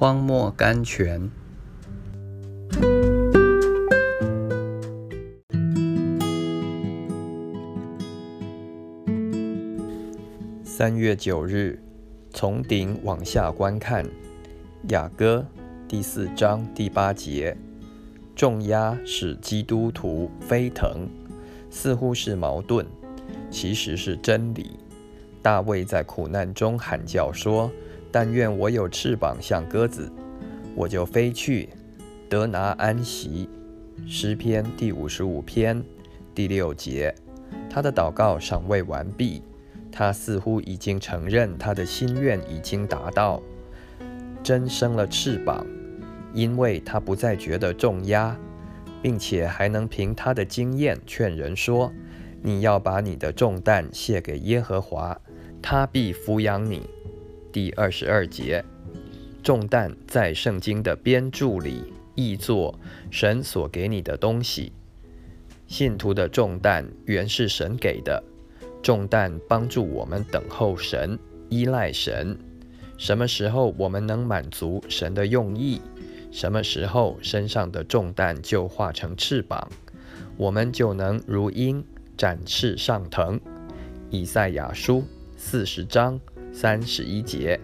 荒漠甘泉。三月九日，从顶往下观看，雅歌第四章第八节，重压使基督徒飞腾，似乎是矛盾，其实是真理。大卫在苦难中喊叫说：“但愿我有翅膀像鸽子，我就飞去，得拿安息。”诗篇第五十五篇第六节。他的祷告尚未完毕。他似乎已经承认他的心愿已经达到，真生了翅膀，因为他不再觉得重压，并且还能凭他的经验劝人说：“你要把你的重担卸给耶和华，他必抚养你。”第二十二节，重担在圣经的编著里译作神所给你的东西。信徒的重担原是神给的。重担帮助我们等候神，依赖神。什么时候我们能满足神的用意？什么时候身上的重担就化成翅膀，我们就能如鹰展翅上腾。以赛亚书四十章三十一节，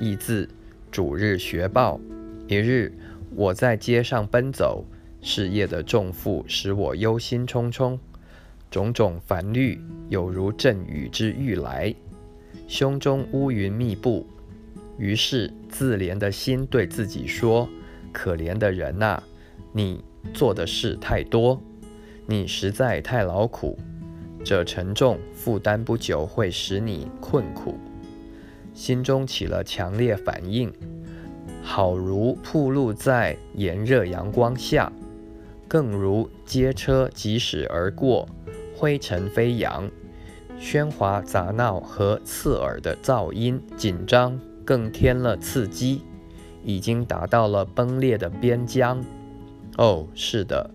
译自主日学报。一日，我在街上奔走，事业的重负使我忧心忡忡。种种烦虑，有如阵雨之欲来，胸中乌云密布。于是自怜的心对自己说：“可怜的人呐，你做的事太多，你实在太劳苦，这沉重负担不久会使你困苦。”心中起了强烈反应，好如铺露在炎热阳光下，更如街车疾驶而过。灰尘飞扬，喧哗杂闹和刺耳的噪音，紧张更添了刺激，已经达到了崩裂的边疆。哦，是的，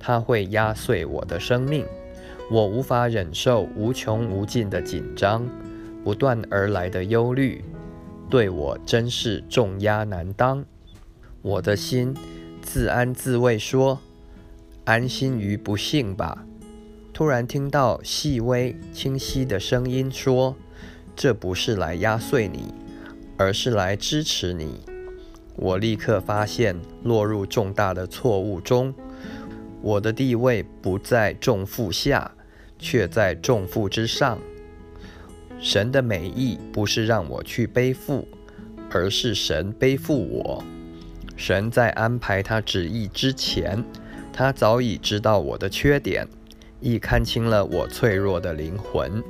它会压碎我的生命。我无法忍受无穷无尽的紧张，不断而来的忧虑，对我真是重压难当。我的心自安自慰说：“安心于不幸吧。”突然听到细微清晰的声音说：“这不是来压碎你，而是来支持你。”我立刻发现落入重大的错误中。我的地位不在重负下，却在重负之上。神的美意不是让我去背负，而是神背负我。神在安排他旨意之前，他早已知道我的缺点。亦看清了我脆弱的灵魂。